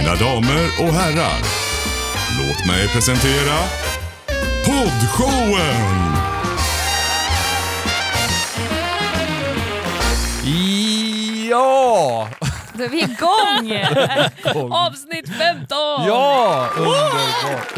Mina damer och herrar, låt mig presentera Poddshowen! Ja! Då är vi igång! Avsnitt 15! Ja! Underbart!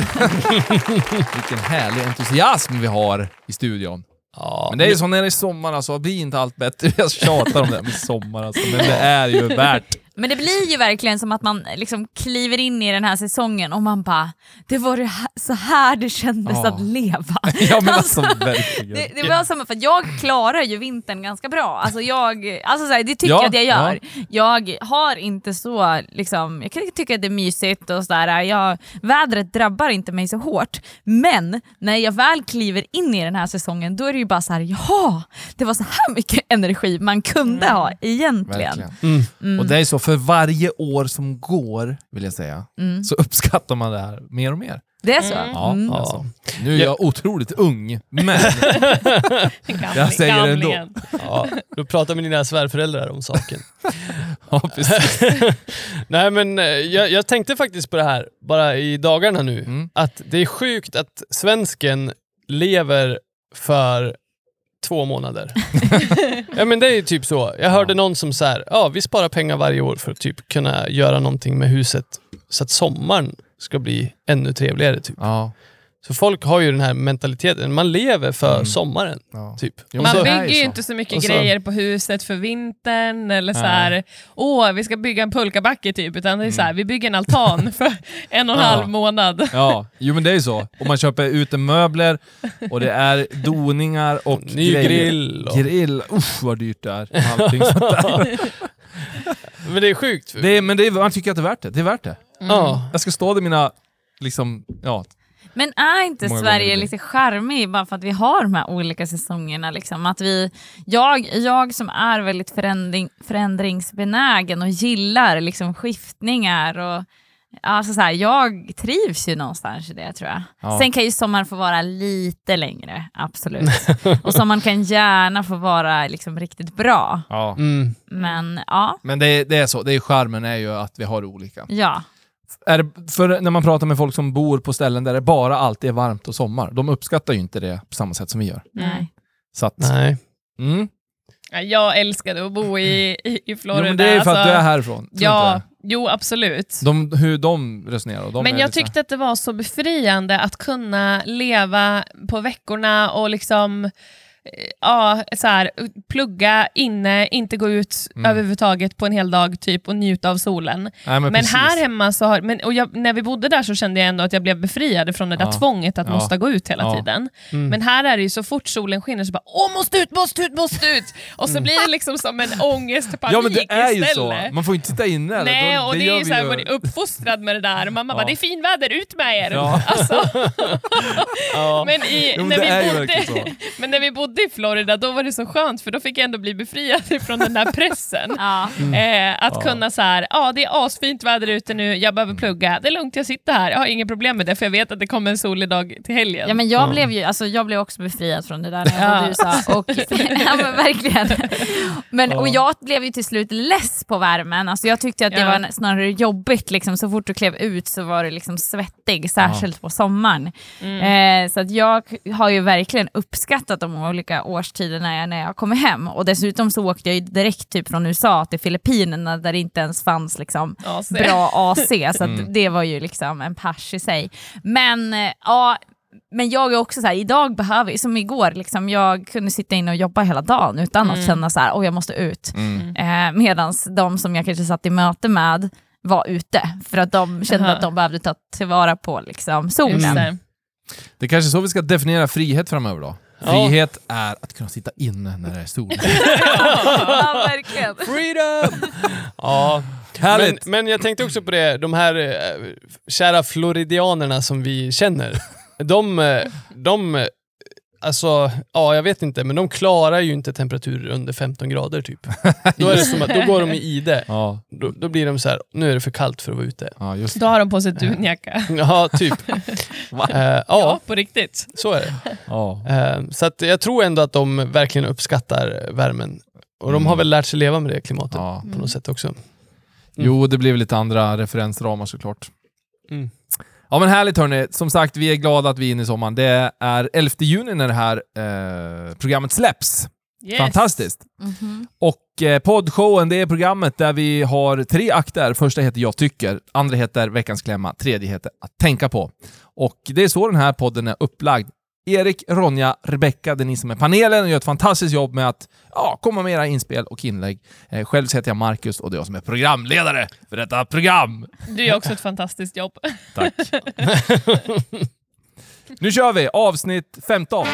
Vilken härlig entusiasm vi har i studion. Ja, Men det är ju så när det är sommar alltså, blir inte allt bättre. Jag tjatar om det här med sommar alltså, men det är ju värt. Men det blir ju verkligen som att man liksom kliver in i den här säsongen och man bara, det var det här, så här det kändes Ja. att leva. Ja men alltså verkligen. Det, det var som för att jag klarar ju vintern ganska bra. Alltså jag, alltså så här, det tycker Ja, jag att jag gör. Jag har inte så, liksom, jag kan tycka att det är mysigt och sådär. Jag, vädret drabbar inte mig så hårt. Men när jag väl kliver in i den här säsongen då är det ju bara så här, jaha, det var så här mycket energi man kunde ha egentligen. Verkligen. Mm. Och det är så, för varje år som går, vill jag säga, Mm. så uppskattar man det här mer och mer. Det är så? Ja, Mm. alltså. Nu är jag otroligt ung, men jag säger det ändå. Ja, du pratar med dina svärföräldrar om saken. Ja, precis. Nej men eh, jag, jag tänkte faktiskt på det här, bara i dagarna nu, Mm. att det är sjukt att svensken lever för två månader. ja men det är ju typ så. Jag hörde någon som så här, ja vi sparar pengar varje år för att typ kunna göra någonting med huset så att sommaren ska bli ännu trevligare. Typ. Ja, Så folk har ju den här mentaliteten, man lever för Mm. sommaren. ja. Typ. Jo, Man bygger ju så. inte så mycket så- grejer på huset för vintern eller så här, åh vi ska bygga en pulkabacke typ, utan det är så här, vi bygger en altan för en och en Ja. halv månad. Ja, jo men det är ju så. Och man köper utemöbler och det är doningar och Ny grejer. grill. Och... Grill, usch vad dyrt det är. Allting sånt där. Men det är sjukt. Det är, men det är, man tycker att det är värt det. Det är värt det. Ja. Jag ska stå där mina, liksom, ja. Men är inte Många Sverige lite charmig bara för att vi har de här olika säsongerna? Liksom? Att vi, jag, jag som är väldigt förändring, förändringsbenägen och gillar liksom skiftningar och Alltså så här, jag trivs ju någonstans i det tror jag. Ja. Sen kan ju sommaren få vara lite längre, absolut. och sommaren kan gärna få vara liksom riktigt bra. ja. Mm. Men ja, Men det är, det är så, det är charmen är ju att vi har olika. ja. Är det, för när man pratar med folk som bor på ställen där det bara alltid är varmt och sommar, de uppskattar ju inte det på samma sätt som vi gör. Nej. Så att, Nej. mm. Ja, Jag älskade att bo i, i, i Jo, Florida. men det är ju för att alltså. du är härifrån. tror du Ja, jo absolut. De, hur de resonerar. De Men jag lite tyckte att det var så befriande att kunna leva på veckorna och liksom Ja, så här, plugga inne, inte gå ut Mm. överhuvudtaget på en hel dag typ och njuta av solen. Nej, men Men, här hemma så har, men, och jag, när vi bodde där så kände jag ändå att jag blev befriad från det där Ja. tvånget att Ja. måste gå ut hela Ja. tiden. Mm. Men här är det ju så fort solen skiner så bara åh måste ut, måste ut, måste ut! Och så blir det liksom som en ångest panik Mm. Ja men det är ju istället. så, man får inte sitta inne. eller? Nej, och det, gör är ju vi så här, ju- man är uppfostrad med det där. Mamma Ja. bara, det är finväder, ut med er! Alltså, men, i, Jo, men när det är ju vi bodde, men när vi bodde i Florida, då var det så skönt, för då fick jag ändå bli befriad från den där pressen. Ja. Eh, att Ja. kunna så här, ja det är asfint väder ute nu, jag behöver plugga, det är lugnt, jag sitter här, jag har inget problem med det, för jag vet att det kommer en solig dag till helgen. Ja, men jag, blev ju, alltså, jag blev också befriad från det där när jag Ja. bodde i USA. Och, ja, men verkligen. Men, och jag blev ju till slut less på värmen. Alltså, jag tyckte att det Ja. var snarare jobbigt. Liksom. Så fort du klev ut så var du liksom svettig, särskilt på sommaren. Mm. Eh, så att jag har ju verkligen uppskattat de olika årstiderna när jag, när jag kommer hem. Och dessutom så åkte jag ju direkt typ från USA till Filippinerna där det inte ens fanns liksom, så- bra AC, så att Mm. det var ju liksom en pers i sig. Men eh, ja, men jag är också så här, idag behöver, som igår, liksom, jag kunde sitta inne och jobba hela dagen utan att Mm. känna så här, oh, jag måste ut. Mm. Eh, Medan de som jag kanske satt i möte med var ute, för att de kände Aha. att de behövde ta tillvara på liksom, solen. det. Det är kanske är så vi ska definiera frihet framöver då. Ja. Frihet är att kunna sitta inne när det är sol. ja, verkligen. Freedom! ja. Men, Härligt! men jag tänkte också på det, de här eh, kära floridianerna som vi känner. De, eh, de, eh, alltså, ja jag vet inte, men de klarar ju inte temperaturer under 15 grader typ. Då, är det som att, då går de i ide. Ja, Då, då blir de så här, nu är det för kallt för att vara ute. ja, just Då har de på sig dunjacka. Ja, typ. Va? Eh, ja, Ja, på riktigt. så är det. Eh, så att jag tror ändå att de verkligen uppskattar värmen. Och de har Mm. väl lärt sig leva med det klimatet på något sätt också. Jo, det blir väl lite andra referensramar såklart. Mm. Ja men härligt hörni. Som sagt, vi är glada att vi är inne i sommaren. Det är 11 juni när det här eh, programmet släpps. Yes. Fantastiskt. Mhm. Och eh, poddshowen, det är programmet där vi har tre akter. Första heter Jag tycker, andra heter Veckans klämma, tredje heter Att tänka på. Och det är så den här podden är upplagd. Erik, Ronja, Rebecka, det är ni som är panelen och gör ett fantastiskt jobb med att ja, komma med era inspel och inlägg. Eh, själv så heter jag Marcus och det är jag som är programledare för detta program. Du gör också ett fantastiskt jobb. Tack. nu kör vi avsnitt 15.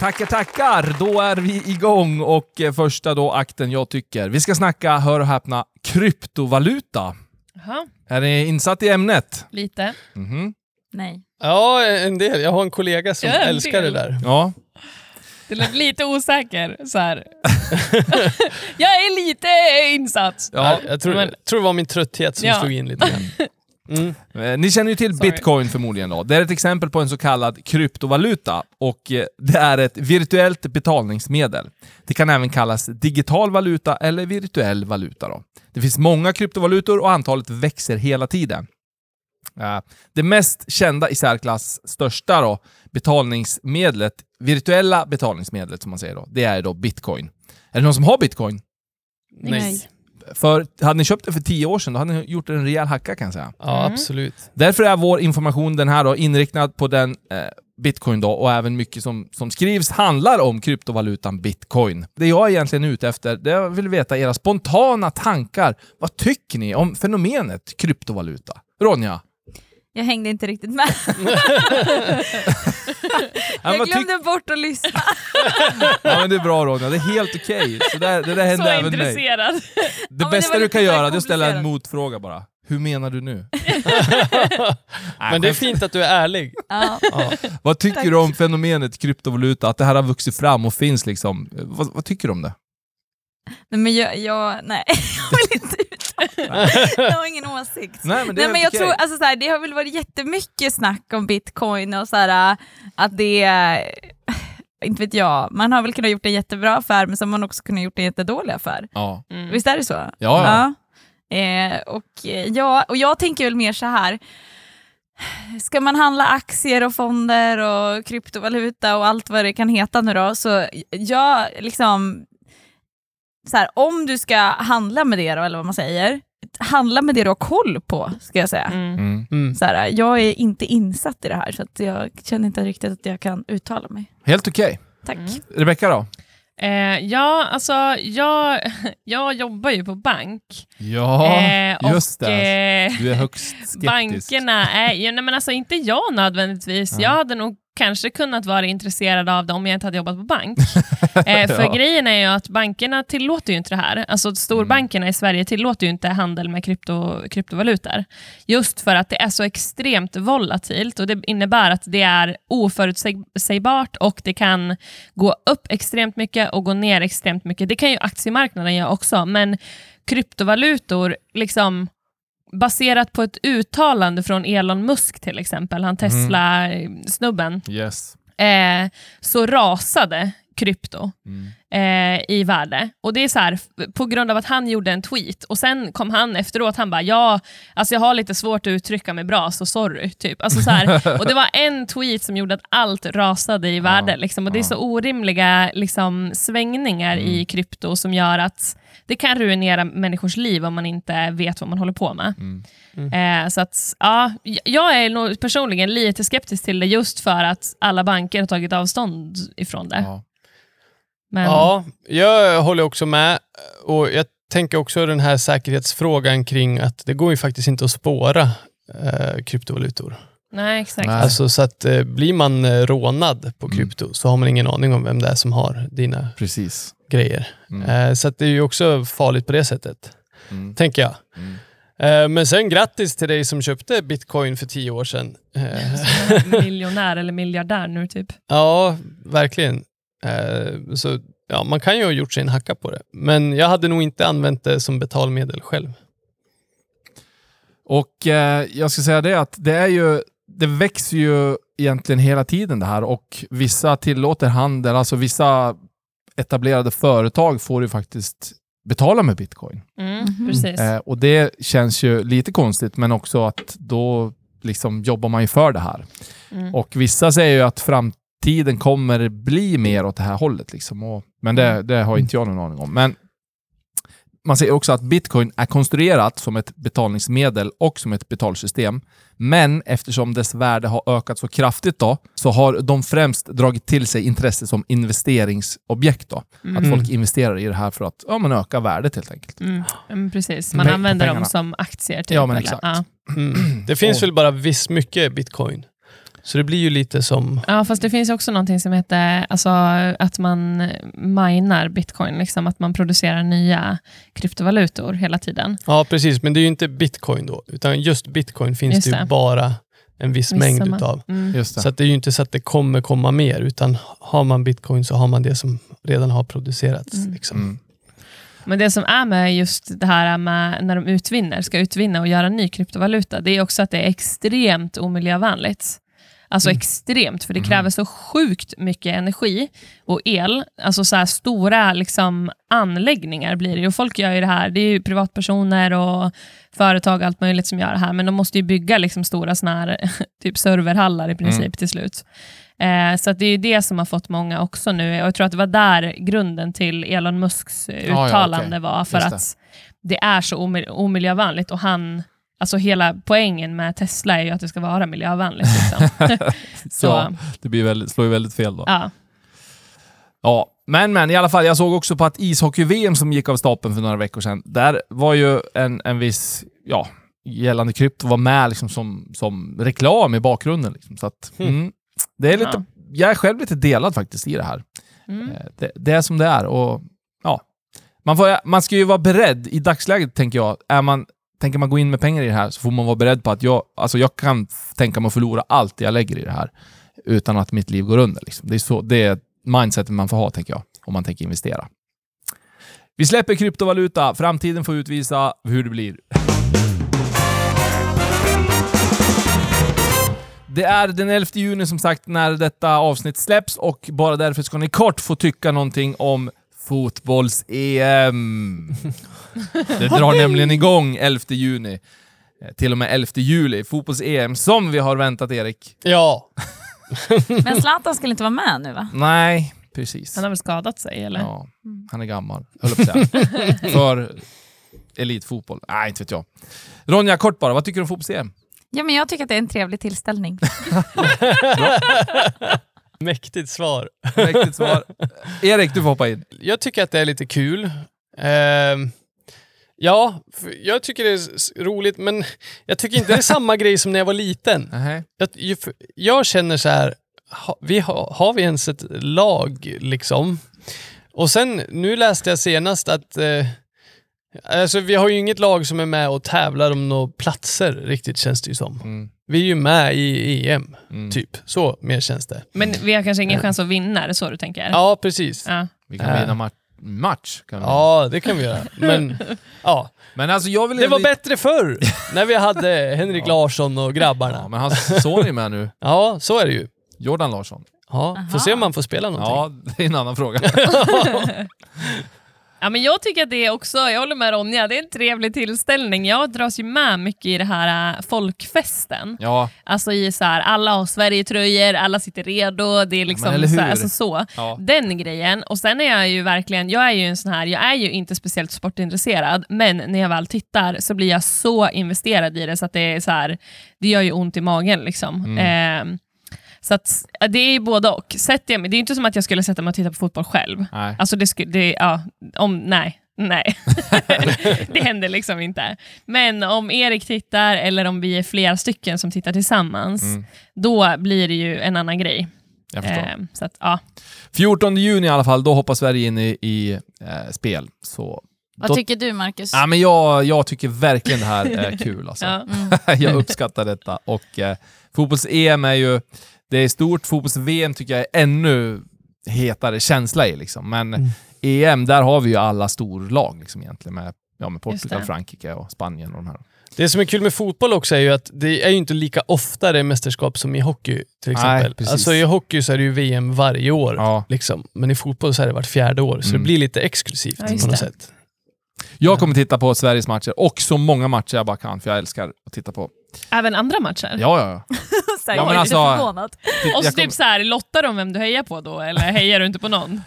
Ja, tackar tackar! Då är vi igång och eh, första då akten jag tycker. Vi ska snacka, hör och häpna, kryptovaluta. Jaha, Är ni insatt i ämnet? lite. Mhm. Nej. Ja, en del. Jag har en kollega som Ja, en älskar del. det där. Ja. Det lät lite osäker. Så här. jag är lite insatt. Ja, jag tror, men- tror det var min trötthet som Ja. slog in lite grann. Mm. Eh, Ni känner ju till Sorry. bitcoin förmodligen då. Det är ett exempel på en så kallad kryptovaluta och eh, det är ett virtuellt betalningsmedel. Det kan även kallas digital valuta eller virtuell valuta. Då. Det finns många kryptovalutor och antalet växer hela tiden. Eh, Det mest kända i särklass största då, betalningsmedlet, virtuella betalningsmedlet som man säger då, det är då bitcoin. Är det någon som har bitcoin? Nej. För hade ni köpt det för tio år sedan, då hade ni gjort en rejäl hacka kan jag säga. Ja, Mm. absolut. Därför är vår information den här då inriktad på den eh, bitcoin då och även mycket som, som skrivs handlar om kryptovalutan bitcoin. Det jag egentligen är ute efter, det jag vill veta era spontana tankar. Vad tycker ni om fenomenet kryptovaluta? Ronja? Jag hängde inte riktigt med. Ja, Jag glömde bort att lyssna. ja, men det är bra Ronja, det är helt okej. Så där, det där Så händer även mig. intresserad. Det det bästa var du kan så göra det är att ställa en motfråga bara. Hur menar du nu? Men det är fint att du är ärlig. Ja. Ja. Vad tycker Tack. du om fenomenet kryptovaluta? Att det här har vuxit fram och finns liksom. Vad, vad tycker du om det? Nej, men jag, jag, nej. jag vill inte Jag har ingen åsikt. Nej men det är Nej, men jag tror, alltså, så här, det har väl varit jättemycket snack om bitcoin och så här, äh, att det är, inte vet jag, man har väl kunnat gjort en jättebra affär men så har man också kunnat gjort en jättedålig affär. Ja. Mm. Visst är det så? Ja, ja. Eh, och, eh, ja, och jag tänker väl mer så här. Ska man handla aktier och fonder och kryptovaluta och allt vad det kan heta nu då, så jag liksom... Så här, om du ska handla med det då, eller vad man säger, handla med det du har koll på, ska jag säga. Mm. Mm. Mm. Så här, jag är inte insatt i det här, så att jag känner inte riktigt att jag kan uttala mig. Helt okej. Tack. Mm. Rebecka då? Eh, ja, alltså jag, jag jobbar ju på bank. Ja, Eh, just och, det. eh, Du är högst skeptisk. Bankerna är ju, nej men alltså inte jag nödvändigtvis. Ja. Jag hade nog kanske kunnat vara intresserad av det om jag inte hade jobbat på bank. eh, för Ja. grejen är ju att bankerna tillåter ju inte det här. Alltså storbankerna i Sverige tillåter ju inte handel med krypto, kryptovalutor. Just för att det är så extremt volatilt och det innebär att det är oförutsägbart och det kan gå upp extremt mycket och gå ner extremt mycket. Det kan ju aktiemarknaden göra också, men kryptovalutor, liksom baserat på ett uttalande från Elon Musk till exempel, han Tesla-snubben, Yes. eh, så rasade krypto Mm. eh, i värde. Och det är så här, på grund av att han gjorde en tweet och sen kom han efteråt, han bara ja, alltså jag har lite svårt att uttrycka mig bra, så sorry. Typ. Alltså så här, och det var en tweet som gjorde att allt rasade i värde. Ja, liksom, och Det är ja. så orimliga liksom, svängningar i Mm. krypto som gör att det kan ruinera människors liv om man inte vet vad man håller på med. Mm. Eh, så att, ja, jag är nog personligen lite skeptisk till det just för att alla banker har tagit avstånd ifrån det. Ja. Men, Ja, jag håller också med. Och jag tänker också den här säkerhetsfrågan kring att det går ju faktiskt inte att spåra eh, kryptovalutor. Nej, exakt. Nej. Alltså så att eh, blir man eh, rånad på Mm. krypto så har man ingen aning om vem det är som har dina Precis. grejer. Mm. Eh, så att det är ju också farligt på det sättet, Mm. tänker jag. Mm. Eh, men sen grattis till dig som köpte bitcoin för tio år sedan. Eh, Miljonär eller miljardär nu typ. Ja, verkligen. Eh, så ja, Man kan ju ha gjort sig en hacka på det, men jag hade nog inte använt det som betalmedel själv. Och eh, jag ska säga det att det är ju det växer ju egentligen hela tiden det här och vissa tillåter handel, alltså vissa etablerade företag får ju faktiskt betala med bitcoin. Mm. Precis. Eh, och det känns ju lite konstigt, men också att då liksom jobbar man ju för det här. Mm. Och vissa säger ju att framtiden kommer bli mer åt det här hållet. Liksom. Och, men det, det har inte jag någon aning om. Men man säger också att bitcoin är konstruerat som ett betalningsmedel och som ett betalsystem. Men eftersom dess värde har ökat så kraftigt då, så har de främst dragit till sig intresse som investeringsobjekt. Då. Mm. Att folk investerar i det här för att ja, men öka värdet helt enkelt. Mm. Mm, precis. Man Peng- använder pengarna. dem som aktier. Typ, Ja, men exakt. Ja. Mm. Det finns Och- väl bara viss mycket bitcoin. Så det blir ju lite som... Ja, fast det finns också någonting som heter alltså, att man minar bitcoin, liksom, att man producerar nya kryptovalutor hela tiden. Ja, precis. Men det är ju inte bitcoin då. Utan just bitcoin finns Just det ju bara en viss Vissa mängd man- utav. Mm. Så att det är ju inte så att det kommer komma mer, utan har man bitcoin så har man det som redan har producerats. Mm. Liksom. Mm. Men det som är med just det här med när de utvinner, ska utvinna och göra ny kryptovaluta, det är också att det är extremt omiljövänligt. Alltså Mm. extremt, för det Mhm. kräver så sjukt mycket energi och el. Alltså så här stora liksom, anläggningar blir det. Och folk gör ju det här, det är ju privatpersoner och företag och allt möjligt som gör det här, men de måste ju bygga liksom stora såna här, typ serverhallar i princip Mm. till slut. Eh, så det är ju det som har fått många också nu. Och jag tror att det var där grunden till Elon Musks eh, ja, uttalande okej. var, för det. att det är så omil- omiljövänligt och han Alltså hela poängen med Tesla är ju att det ska vara miljövänligt. Liksom. så, Ja, det blir väldigt, slår ju väldigt fel då. ja. Ja, men men i alla fall, jag såg också på att ishockey-VM som gick av stapeln för några veckor sedan, där var ju en, en viss, ja, gällande krypto var med liksom som, som reklam i bakgrunden. Liksom. Så att, Mm. mm, det är lite, Ja. Jag är själv lite delad faktiskt i det här. Mm. Eh, Det, det är som det är och ja, man, får, man ska ju vara beredd i dagsläget tänker jag. Är man, tänker man gå in med pengar i det här så får man vara beredd på att jag, alltså jag kan tänka mig att förlora allt jag lägger i det här utan att mitt liv går under. Liksom. Det är så, det är mindsetet man får ha tänker jag, om man tänker investera. Vi släpper kryptovaluta, framtiden får utvisa hur det blir. Det är den 11 juni som sagt när detta avsnitt släpps och bara därför ska ni kort få tycka någonting om fotbolls-EM. Det drar nämligen igång 11 juni. Eh, Till och med 11 juli. Fotbolls-EM som vi har väntat Erik. Ja, Men Zlatan skulle inte vara med nu va? Nej, precis. Han har väl skadat sig, eller? Ja, han är gammal, höll jag på att säga. För elitfotboll. Nej, inte vet jag. Ronja, kort bara. Vad tycker du om fotbolls-EM? Ja, men jag tycker att det är en trevlig tillställning. mäktigt svar. Mäktigt svar. Erik, du får hoppa in. Jag tycker att det är lite kul. Ehm, ja, jag tycker det är roligt, men jag tycker inte det är samma grej som när jag var liten. Nej. Jag, jag känner så här, ha, vi har, har vi ens ett lag liksom? Och sen, nu läste jag senast att eh, alltså, vi har ju inget lag som är med och tävlar om några platser riktigt känns det ju som. Mm. Vi är ju med i EM, Mm. typ. Så mer känns det. Men vi har kanske ingen chans att vinna, är det så du tänker? Ja, precis. Ja. Vi kan vinna ma- match. Kan vi. Ja, det kan vi göra. Men ja, Men alltså jag vill det var bättre förr när vi hade Henrik Ja. Larsson och Ja, grabbarna. men hans son är med nu. Ja, så är det ju. Jordan Larsson. Ja, får Aha. se om man får spela någonting. Ja, det är en annan fråga. Ja, men jag tycker att det är också, jag håller med Ronja, det är en trevlig tillställning. Jag dras ju med mycket i det här äh, folkfesten. Ja, Alltså i så här, alla har Sverigetröjor, alla sitter redo, det är liksom eller så, här, alltså så. ja. Den grejen. Och sen är jag ju verkligen, jag är ju en sån här, jag är ju inte speciellt sportintresserad, men när jag väl tittar så blir jag så investerad i det så att det är så här, det gör ju ont i magen liksom. Mm. Ehm, så att, ja, det är ju både och. Sätter jag mig, det är ju inte som att jag skulle sätta mig och titta på fotboll själv. Nej. Alltså det det, ja, om, nej, nej. det händer liksom inte. Men om Erik tittar, eller om vi är flera stycken som tittar tillsammans, Mm. då blir det ju en annan grej. Jag förstår. Ehm, så att, ja. 14 juni i alla fall, då hoppar Sverige in i, i eh, spel. Så, Vad Då- tycker du Marcus? ja, men jag, jag tycker verkligen det här är kul. Alltså. Ja. Mm. jag uppskattar detta. Och eh, fotbolls-EM är ju, det är stort. Fotbolls-VM tycker jag är ännu hetare känsla i. Liksom. Men Mm. EM, där har vi ju alla storlag liksom, egentligen med, ja, med Portugal. Frankrike och Spanien och de här. Det som är kul med fotboll också är ju att det är ju inte lika ofta det är mästerskap som i hockey till exempel. precis. alltså i hockey så är det ju VM varje år. Ja. Liksom. Men i fotboll så är det vart fjärde år, så Mm. det blir lite exklusivt Ja, på något det. sätt. Jag kommer titta på Sveriges matcher och så många matcher jag bara kan, för jag älskar att titta på. Även andra matcher? Ja, ja, ja. Så här, Ja, men jag är alltså- lite förvånad. Och så typ så här, lottar de vem du hejar på då, eller hejar du inte på någon?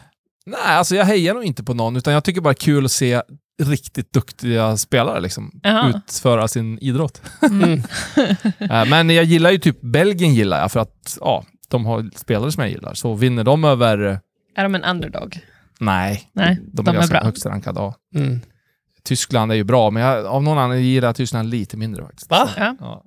Nej, alltså jag hejar nog inte på någon, utan jag tycker bara det är kul att se riktigt duktiga spelare liksom, utföra sin idrott. Mm. Eh, Men jag gillar ju typ Belgien gillar jag för att ja, de har spelare som jag gillar. Så vinner de över... Är de en underdog? Nej, Nej, de, de är är ganska bra. högst rankade. Ja. Mm. Tyskland är ju bra, men jag, av någon anledning gillar jag Tyskland lite mindre faktiskt. Va? Ja. Ja.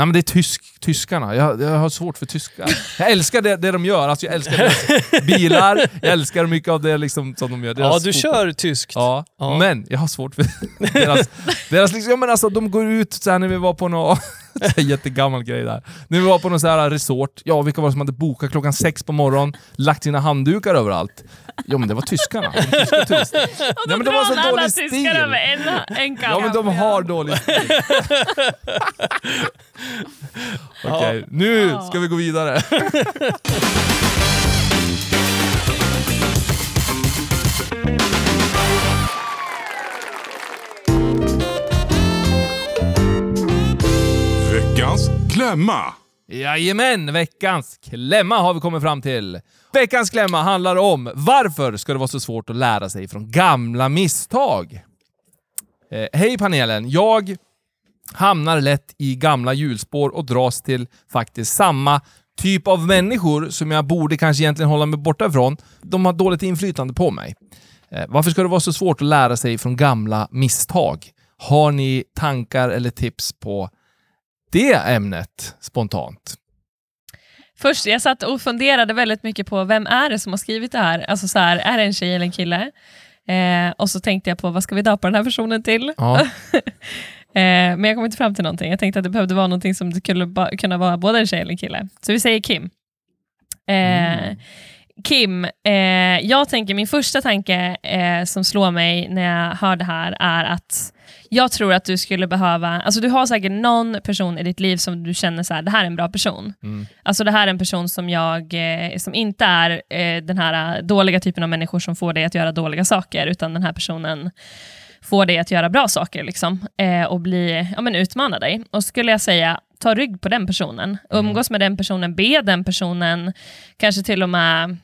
Nej, men det är tysk, tyskarna. Jag, jag har svårt för tyskar. Jag älskar det, det de gör. Alltså, jag älskar deras bilar, jag älskar mycket av det liksom, som de gör. Ja, Deras du fotboll. kör tyskt. Ja, Ja. men jag har svårt för deras... deras liksom, ja, men alltså, de går ut så här när vi var på någon... jättegammal grej där. Vi var på någon så här resort, ja vilka var det som hade bokat klockan sex på morgonen, lagt sina handdukar överallt? Jo men det var tyskarna. De tyska turisterna. Nej, men de har så alla dålig tyskar stil. över en, en kam. Ja men de har dålig stil. Okej, nu ska vi gå vidare. Klämma. Jajamän, veckans klämma har vi kommit fram till. Veckans klämma handlar om varför ska det vara så svårt att lära sig från gamla misstag? Eh, Hej panelen! Jag hamnar lätt i gamla hjulspår och dras till faktiskt samma typ av människor som jag borde kanske egentligen hålla mig borta ifrån. De har dåligt inflytande på mig. Eh, Varför ska det vara så svårt att lära sig från gamla misstag? Har ni tankar eller tips på det ämnet spontant? Först, jag satt och funderade väldigt mycket på vem är det som har skrivit det här? Alltså så här, är det en tjej eller en kille? Eh, och så tänkte jag på vad ska vi döpa den här personen till? Ja. Eh, men jag kom inte fram till någonting. Jag tänkte att det behövde vara någonting som det skulle kunna vara både en tjej eller en kille. Så vi säger Kim. Eh, Kim, eh, jag tänker min första tanke eh, som slår mig när jag hör det här är att jag tror att du skulle behöva, alltså du har säkert någon person i ditt liv som du känner så här, det här är en bra person. Mm. Alltså det här är en person som jag, eh, som inte är eh, den här eh, dåliga typen av människor som får dig att göra dåliga saker, utan den här personen får dig att göra bra saker liksom, eh, och bli, ja, men utmana dig. Och skulle jag säga, ta rygg på den personen. Umgås med den personen, be den personen, kanske till och med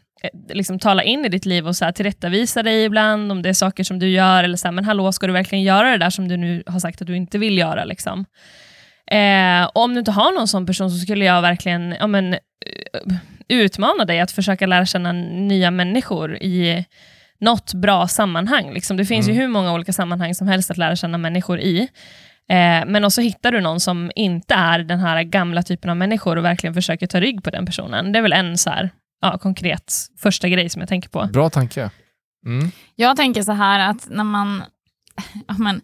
liksom tala in i ditt liv och så här, tillrättavisa dig ibland om det är saker som du gör, eller så här, men hallå, ska du verkligen göra det där som du nu har sagt att du inte vill göra? Liksom? Eh, och om du inte har någon sån person så skulle jag verkligen ja, men, eh, utmana dig att försöka lära känna nya människor i något bra sammanhang. Liksom. Det finns ju hur många olika sammanhang som helst att lära känna människor i. Eh, men också hittar du någon som inte är den här gamla typen av människor och verkligen försöker ta rygg på den personen. Det är väl en så här, ja, konkret första grej som jag tänker på. Bra tanke. Mm. Jag tänker så här att när man, ja, men,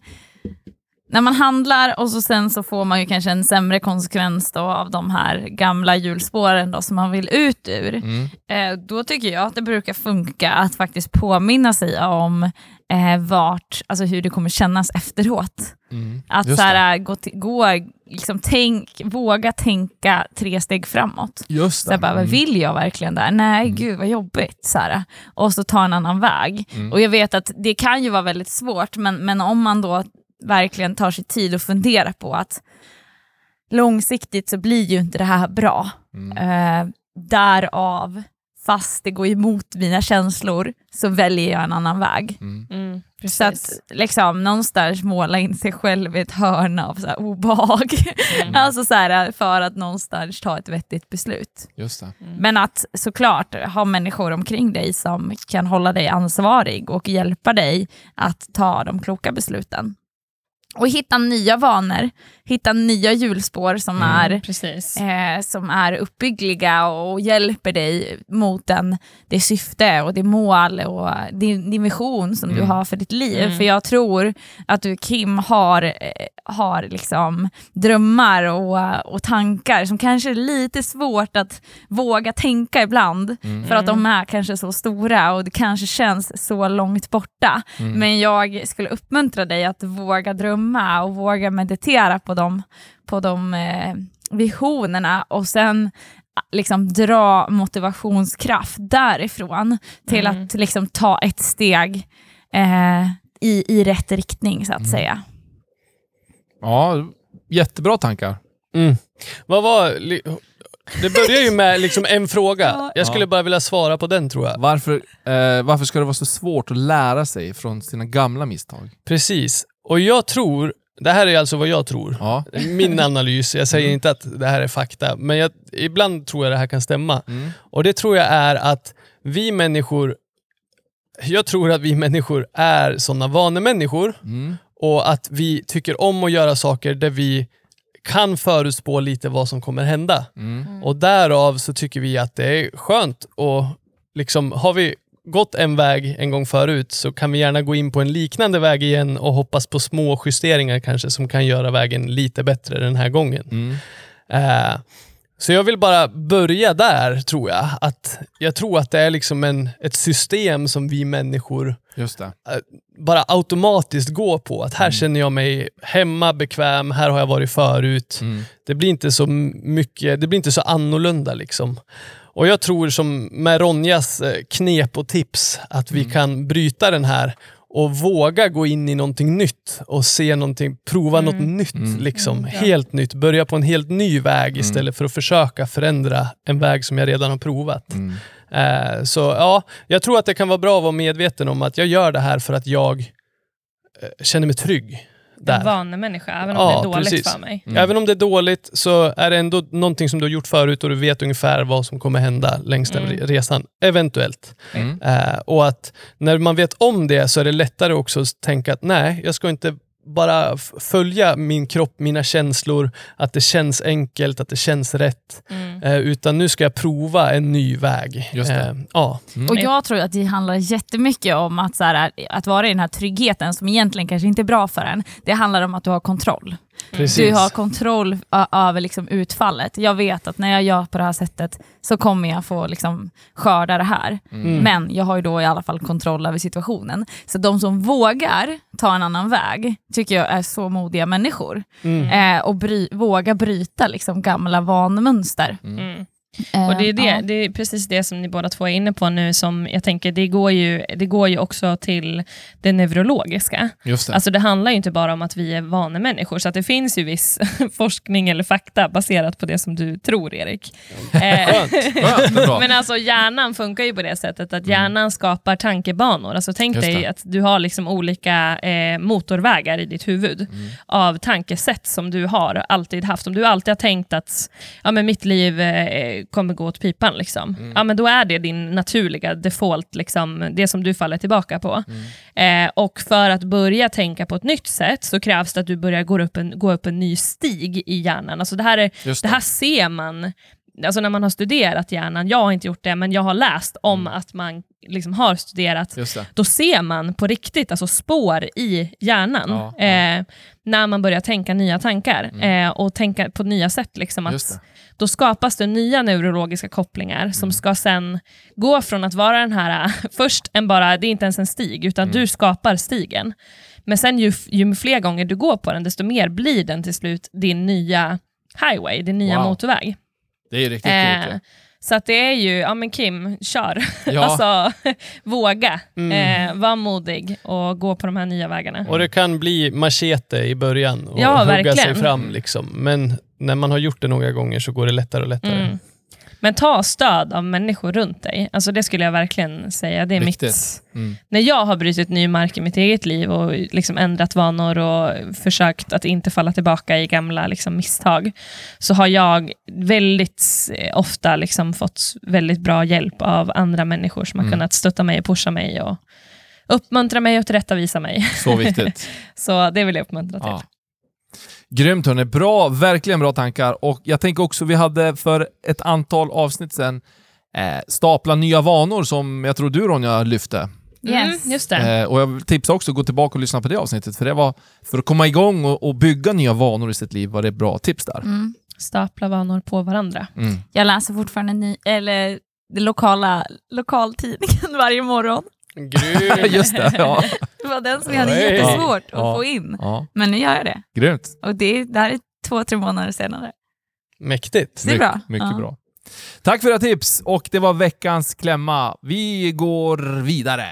när man handlar och så sen så får man ju kanske en sämre konsekvens då av de här gamla hjulspåren då som man vill ut ur. Mm. Eh, då tycker jag att det brukar funka att faktiskt påminna sig om eh, vart, alltså hur det kommer kännas efteråt. Mm. Att så här, gå, till, gå liksom tänk, våga tänka tre steg framåt. Just Så bara, Mm. vill jag verkligen där? Nej, gud vad jobbigt. Så här. Och så ta en annan väg. Mm. Och jag vet att det kan ju vara väldigt svårt, men, men om man då verkligen tar sig tid och funderar på att långsiktigt så blir ju inte det här bra. Mm. Eh, därav, fast det går emot mina känslor, så väljer jag en annan väg. Mm. Mm, Så att liksom, någonstans måla in sig själv i ett hörn av så här, obehag. Mm. alltså så här, för att någonstans ta ett vettigt beslut. Just det. Men att såklart ha människor omkring dig som kan hålla dig ansvarig och hjälpa dig att ta de kloka besluten. Och hitta nya vanor, hitta nya hjulspår som, Mm. är, eh, som är uppbyggliga och hjälper dig mot den, det syfte och det mål och din, din vision som du Mm. har för ditt liv. Mm. För jag tror att du Kim har, eh, har liksom drömmar och, och tankar som kanske är lite svårt att våga tänka ibland. Mm. För att de är kanske så stora och det kanske känns så långt borta. Mm. Men jag skulle uppmuntra dig att våga drömma komma och våga meditera på de, på de eh, visionerna och sen liksom dra motivationskraft därifrån till Mm. att liksom ta ett steg eh, i, i rätt riktning så att säga. Ja, jättebra tankar. Mm. Vad var... Det börjar ju med liksom en fråga. Ja. Jag skulle Ja. bara vilja svara på den tror jag. Varför, eh, varför ska det vara så svårt att lära sig från sina gamla misstag? Precis. Och jag tror, det här är alltså vad jag tror. Ja. Min analys, jag säger inte att det här är fakta, men jag, ibland tror jag det här kan stämma. Mm. Och det tror jag är att vi människor, jag tror att vi människor är sådana vanemänniskor Mm. och att vi tycker om att göra saker där vi kan förutspå lite vad som kommer hända. Mm. Och därav så tycker vi att det är skönt och liksom har vi gått en väg en gång förut så kan vi gärna gå in på en liknande väg igen och hoppas på små justeringar kanske som kan göra vägen lite bättre den här gången. Mm. Eh, så jag vill bara börja där tror jag. Att jag tror att det är liksom en, ett system som vi människor det. bara automatiskt går på. Att här känner jag mig hemma, bekväm, här har jag varit förut. Mm. Det blir inte så mycket, det blir inte så annorlunda liksom. Och jag tror som med Ronjas eh, knep och tips att vi kan bryta den här och våga gå in i någonting nytt och se någonting, prova något nytt. Liksom. Mm, ja. Helt nytt, börja på en helt ny väg istället för att försöka förändra en väg som jag redan har provat. Mm. Eh, så ja, jag tror att det kan vara bra att vara medveten om att jag gör det här för att jag eh, känner mig trygg. En vanemänniska, även om Ja, det är dåligt precis. för mig. Mm. Även om det är dåligt så är det ändå någonting som du har gjort förut och du vet ungefär vad som kommer hända längs den Mm. re- resan. Eventuellt. Mm. Eh, och att när man vet om det så är det lättare också att tänka att nej, jag ska inte bara följa min kropp, mina känslor, att det känns enkelt, att det känns rätt. Mm. Eh, utan nu ska jag prova en ny väg. Just det. Eh, ja. Mm. Och jag tror att det handlar jättemycket om att, så här, att vara i den här tryggheten som egentligen kanske inte är bra för en. Det handlar om att du har kontroll. Precis. Du har kontroll över liksom utfallet. Jag vet att när jag gör på det här sättet så kommer jag få liksom skörda det här. Mm. Men jag har ju då i alla fall kontroll över situationen. Så de som vågar ta en annan väg tycker jag är så modiga människor. Mm. Eh, och bry- våga bryta liksom gamla vanmönster. Mm. Eh, Och det är, det, ja. det är precis det som ni båda två är inne på nu, som jag tänker, det går ju, det går ju också till det neurologiska. Just det. Alltså det handlar ju inte bara om att vi är vanemänniskor, så att det finns ju viss forskning eller fakta baserat på det som du tror, Erik. Eh, Skönt. Bra. Men alltså hjärnan funkar ju på det sättet att hjärnan skapar tankebanor. Alltså tänk dig att du har liksom olika eh, motorvägar i ditt huvud av tankesätt som du har alltid haft. Om du alltid har tänkt att ja, men mitt liv eh, kommer gå åt pipan, liksom. ja, men då är det din naturliga default, liksom, det som du faller tillbaka på. Eh, och för att börja tänka på ett nytt sätt så krävs det att du börjar gå upp en, gå upp en ny stig i hjärnan. Alltså det här, är, det det. här ser man alltså när man har studerat hjärnan, jag har inte gjort det, men jag har läst om att man liksom har studerat, då ser man på riktigt alltså spår i hjärnan Ja, ja. Eh, när man börjar tänka nya tankar eh, och tänka på nya sätt. Liksom, att. Då skapas det nya neurologiska kopplingar som ska sen gå från att vara den här, först en bara, det är inte ens en stig, utan du skapar stigen. Men sen ju, ju fler gånger du går på den, desto mer blir den till slut din nya highway, din nya Wow. motorväg. Det är riktigt Eh, coolt. så att det är ju, ja men Kim, kör. Ja. alltså, våga. Mm. Eh, var modig och gå på de här nya vägarna. Och det kan bli machete i början och Ja, hugga verkligen. sig fram. Liksom. Men när man har gjort det några gånger så går det lättare och lättare. Mm. Men ta stöd av människor runt dig. Alltså det skulle jag verkligen säga. Det är mitt. Mm. när jag har brutit ny mark i mitt eget liv och liksom ändrat vanor och försökt att inte falla tillbaka i gamla liksom, misstag, så har jag väldigt eh, ofta liksom, fått väldigt bra hjälp av andra människor som har Mm. kunnat stötta mig och pusha mig och uppmuntra mig och tillrättavisa mig. Så viktigt. Så det vill jag uppmuntra till. Ja. Grymt hörni, bra, verkligen bra tankar. Och jag tänker också, vi hade för ett antal avsnitt sedan eh, stapla nya vanor som jag tror du Ronja lyfte. Yes. Mm, just det. Eh, och jag vill tipsa också, gå tillbaka och lyssna på det avsnittet, för det var för att komma igång och, och bygga nya vanor i sitt liv var det bra tips där. Mm. Stapla vanor på varandra. Mm. Jag läser fortfarande ny, eller, lokala, lokaltidningen varje morgon. Grymt! Just det, ja. Det var den som jag hade jättesvårt Ja. att få in. ja. Men nu gör jag det. Grymt. Och det, det här är två, tre månader senare. Mäktigt. Det är bra. Mycket Ja. bra. Tack för era tips och det var veckans klämma. Vi går vidare.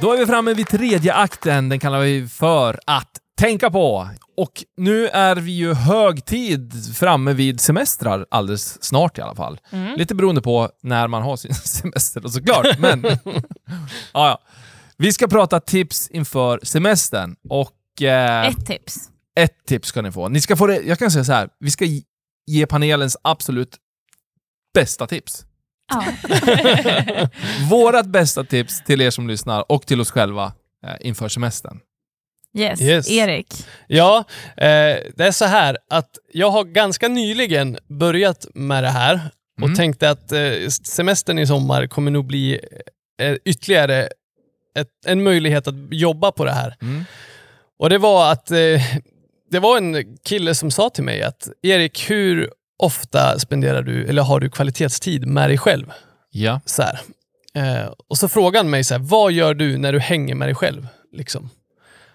Då är vi framme vid tredje akten. Den kallar vi för att tänka på. Och nu är vi ju högtid framme vid semestrar alldeles snart i alla fall. Mm. Lite beroende på när man har sin semester då, såklart. Men ja, ja. Vi ska prata tips inför semestern och eh, Ett tips. ett tips ska ni få. Ni ska få det, jag kan säga så här, vi ska ge- ge panelens absolut bästa tips. Ja. Vårat bästa tips till er som lyssnar och till oss själva eh, inför semestern. Yes. Yes. Erik. Ja, eh, det är så här att jag har ganska nyligen börjat med det här och Mm. tänkte att eh, semestern i sommar kommer nog bli eh, ytterligare ett, en möjlighet att jobba på det här. Mm. Och det var att eh, det var en kille som sa till mig att Erik, hur ofta spenderar du, eller har du kvalitetstid med dig själv? Ja. Så här. Eh, och så frågade han mig så här, vad gör du när du hänger med dig själv? Liksom.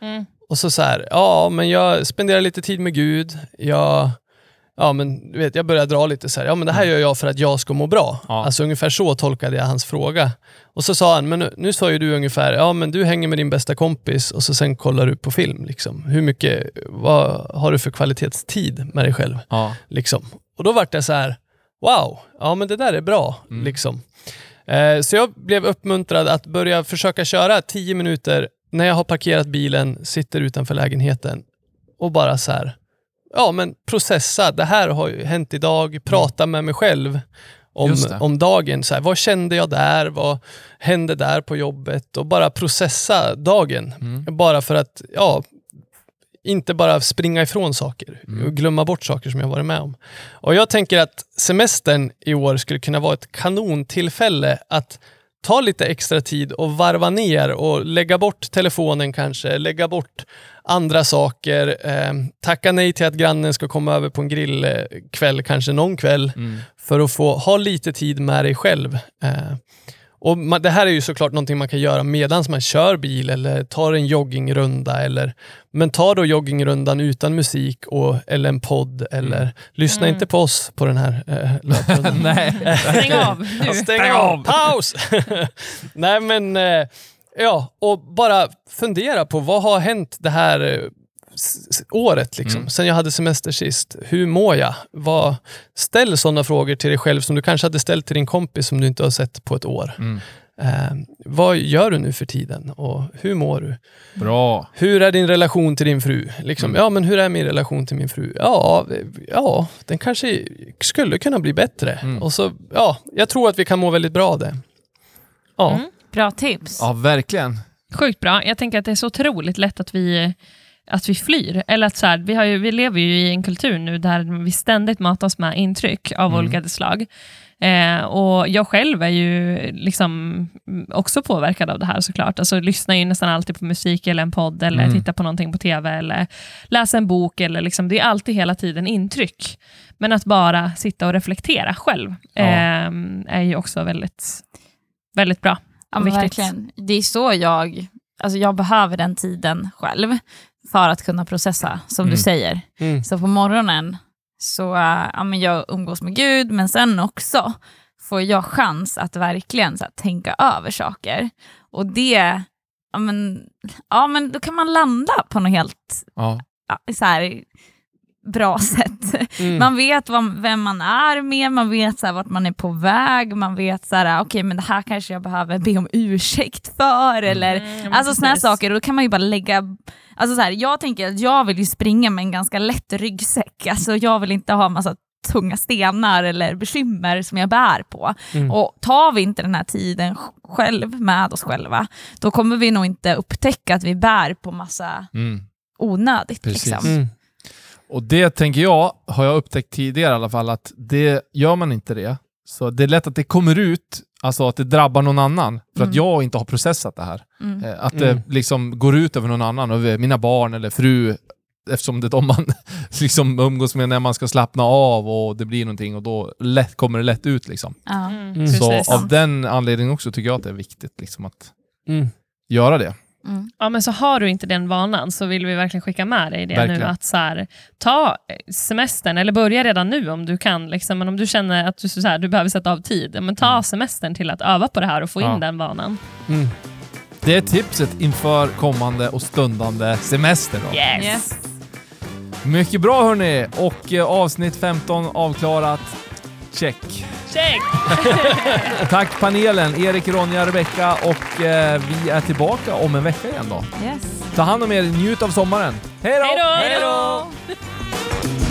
Mm. Och så så här, ja men jag spenderar lite tid med Gud. Jag, ja men vet, jag börjar dra lite så här, ja men det här gör jag för att jag ska må bra. Ja. Alltså ungefär så tolkade jag hans fråga. Och så sa han, men nu, nu sa ju du ungefär, ja men du hänger med din bästa kompis och så sen kollar du på film. Liksom. Hur mycket, vad har du för kvalitetstid med dig själv? ja. Liksom. Och då vart det så här, wow, ja men det där är bra. Liksom. Eh, så jag blev uppmuntrad att börja försöka köra 10 minuter när jag har parkerat bilen, sitter utanför lägenheten och bara så här, ja men processa, det här har ju hänt idag, prata med mig själv om, om dagen. Så här, vad kände jag där? Vad hände där på jobbet? Och bara processa dagen. Bara för att, ja, inte bara springa ifrån saker och glömma bort saker som jag varit med om. Och jag tänker att semestern i år skulle kunna vara ett kanontillfälle att ta lite extra tid och varva ner och lägga bort telefonen kanske, lägga bort andra saker, eh, tacka nej till att grannen ska komma över på en grillkväll, kanske någon kväll, för att få ha lite tid med dig själv. Eh, och man, Det här är ju såklart någonting man kan göra medan man kör bil eller tar en joggingrunda. Eller, men ta då joggingrundan utan musik och, eller en podd. Eller lyssna inte på oss på den här eh, löprundan. Nej. Stäng av nu. Stäng av! Paus! Nej men, eh, ja, och bara fundera på vad har hänt det här eh, året liksom, sen jag hade semester sist. Hur mår jag? Vad, ställ sådana frågor till dig själv som du kanske hade ställt till din kompis som du inte har sett på ett år. Mm. Eh, vad gör du nu för tiden och hur mår du? Bra. Hur är din relation till din fru? Liksom, Ja, men hur är min relation till min fru? Ja, ja den kanske skulle kunna bli bättre. Och så, ja, jag tror att vi kan må väldigt bra av det. Ja. Mm. Bra tips. Ja, verkligen. Sjukt bra. Jag tänker att det är så otroligt lätt att vi, att vi flyr. Eller att så här, vi, har ju, vi lever ju i en kultur nu där vi ständigt matas med intryck av olika slag. Eh, och jag själv är ju liksom mm, också påverkad av det här såklart. Alltså lyssnar ju nästan alltid på musik eller en podd eller Mm. tittar på någonting på TV eller läser en bok. Eller liksom, det är alltid hela tiden intryck. Men att bara sitta och reflektera själv Ja. eh, är ju också väldigt, väldigt bra. Ja, verkligen. Det är så jag, alltså jag behöver den tiden själv för att kunna processa, som Mm. du säger. Mm. Så på morgonen så äh, ja, men jag umgås med Gud, men sen också får jag chans att verkligen så här, tänka över saker. Och det, ja men, ja men då kan man landa på något helt Ja. så här, bra sätt. Mm. Man vet vad, vem man är med, man vet så här, vart man är på väg, man vet så här, okej men det här kanske jag behöver be om ursäkt för, eller Mm, alltså precis. saker. Och då kan man ju bara lägga, alltså så här, jag tänker att jag vill ju springa med en ganska lätt ryggsäck, alltså jag vill inte ha massa tunga stenar eller bekymmer som jag bär på. Mm. Och tar vi inte den här tiden själv med oss själva, då kommer vi nog inte upptäcka att vi bär på massa Mm. onödigt. Precis. Liksom. Mm. Och det tänker jag, har jag upptäckt tidigare i alla fall, att det gör man inte det. Så det är lätt att det kommer ut, alltså att det drabbar någon annan, för att Mm. jag inte har processat det här. Mm. Eh, Att Mm. det liksom går ut över någon annan, över mina barn eller fru. eftersom det är de man liksom umgås med när man ska slappna av och det blir någonting och då lätt, kommer det lätt ut. Liksom. Mm, Så precis. av den anledningen också tycker jag att det är viktigt liksom, att Mm. göra det. Mm. Ja, men så har du inte den vanan så vill vi verkligen skicka med dig det Verkligen. nu. Att så här, ta semestern, eller börja redan nu om du kan. Liksom, men om du känner att du, så här, du behöver sätta av tid, men ta semestern till att öva på det här och få Ja. in den vanan. Mm. Det är tipset inför kommande och stundande semester. Då. Yes! Yes. Mycket bra hörni! Och eh, avsnitt 15 avklarat. Check. Check! Tack panelen, Erik, Ronja, Rebecka och eh, vi är tillbaka om en vecka igen då. Yes. Ta hand om er, njut av sommaren. Hej då! Hej då! Hej då!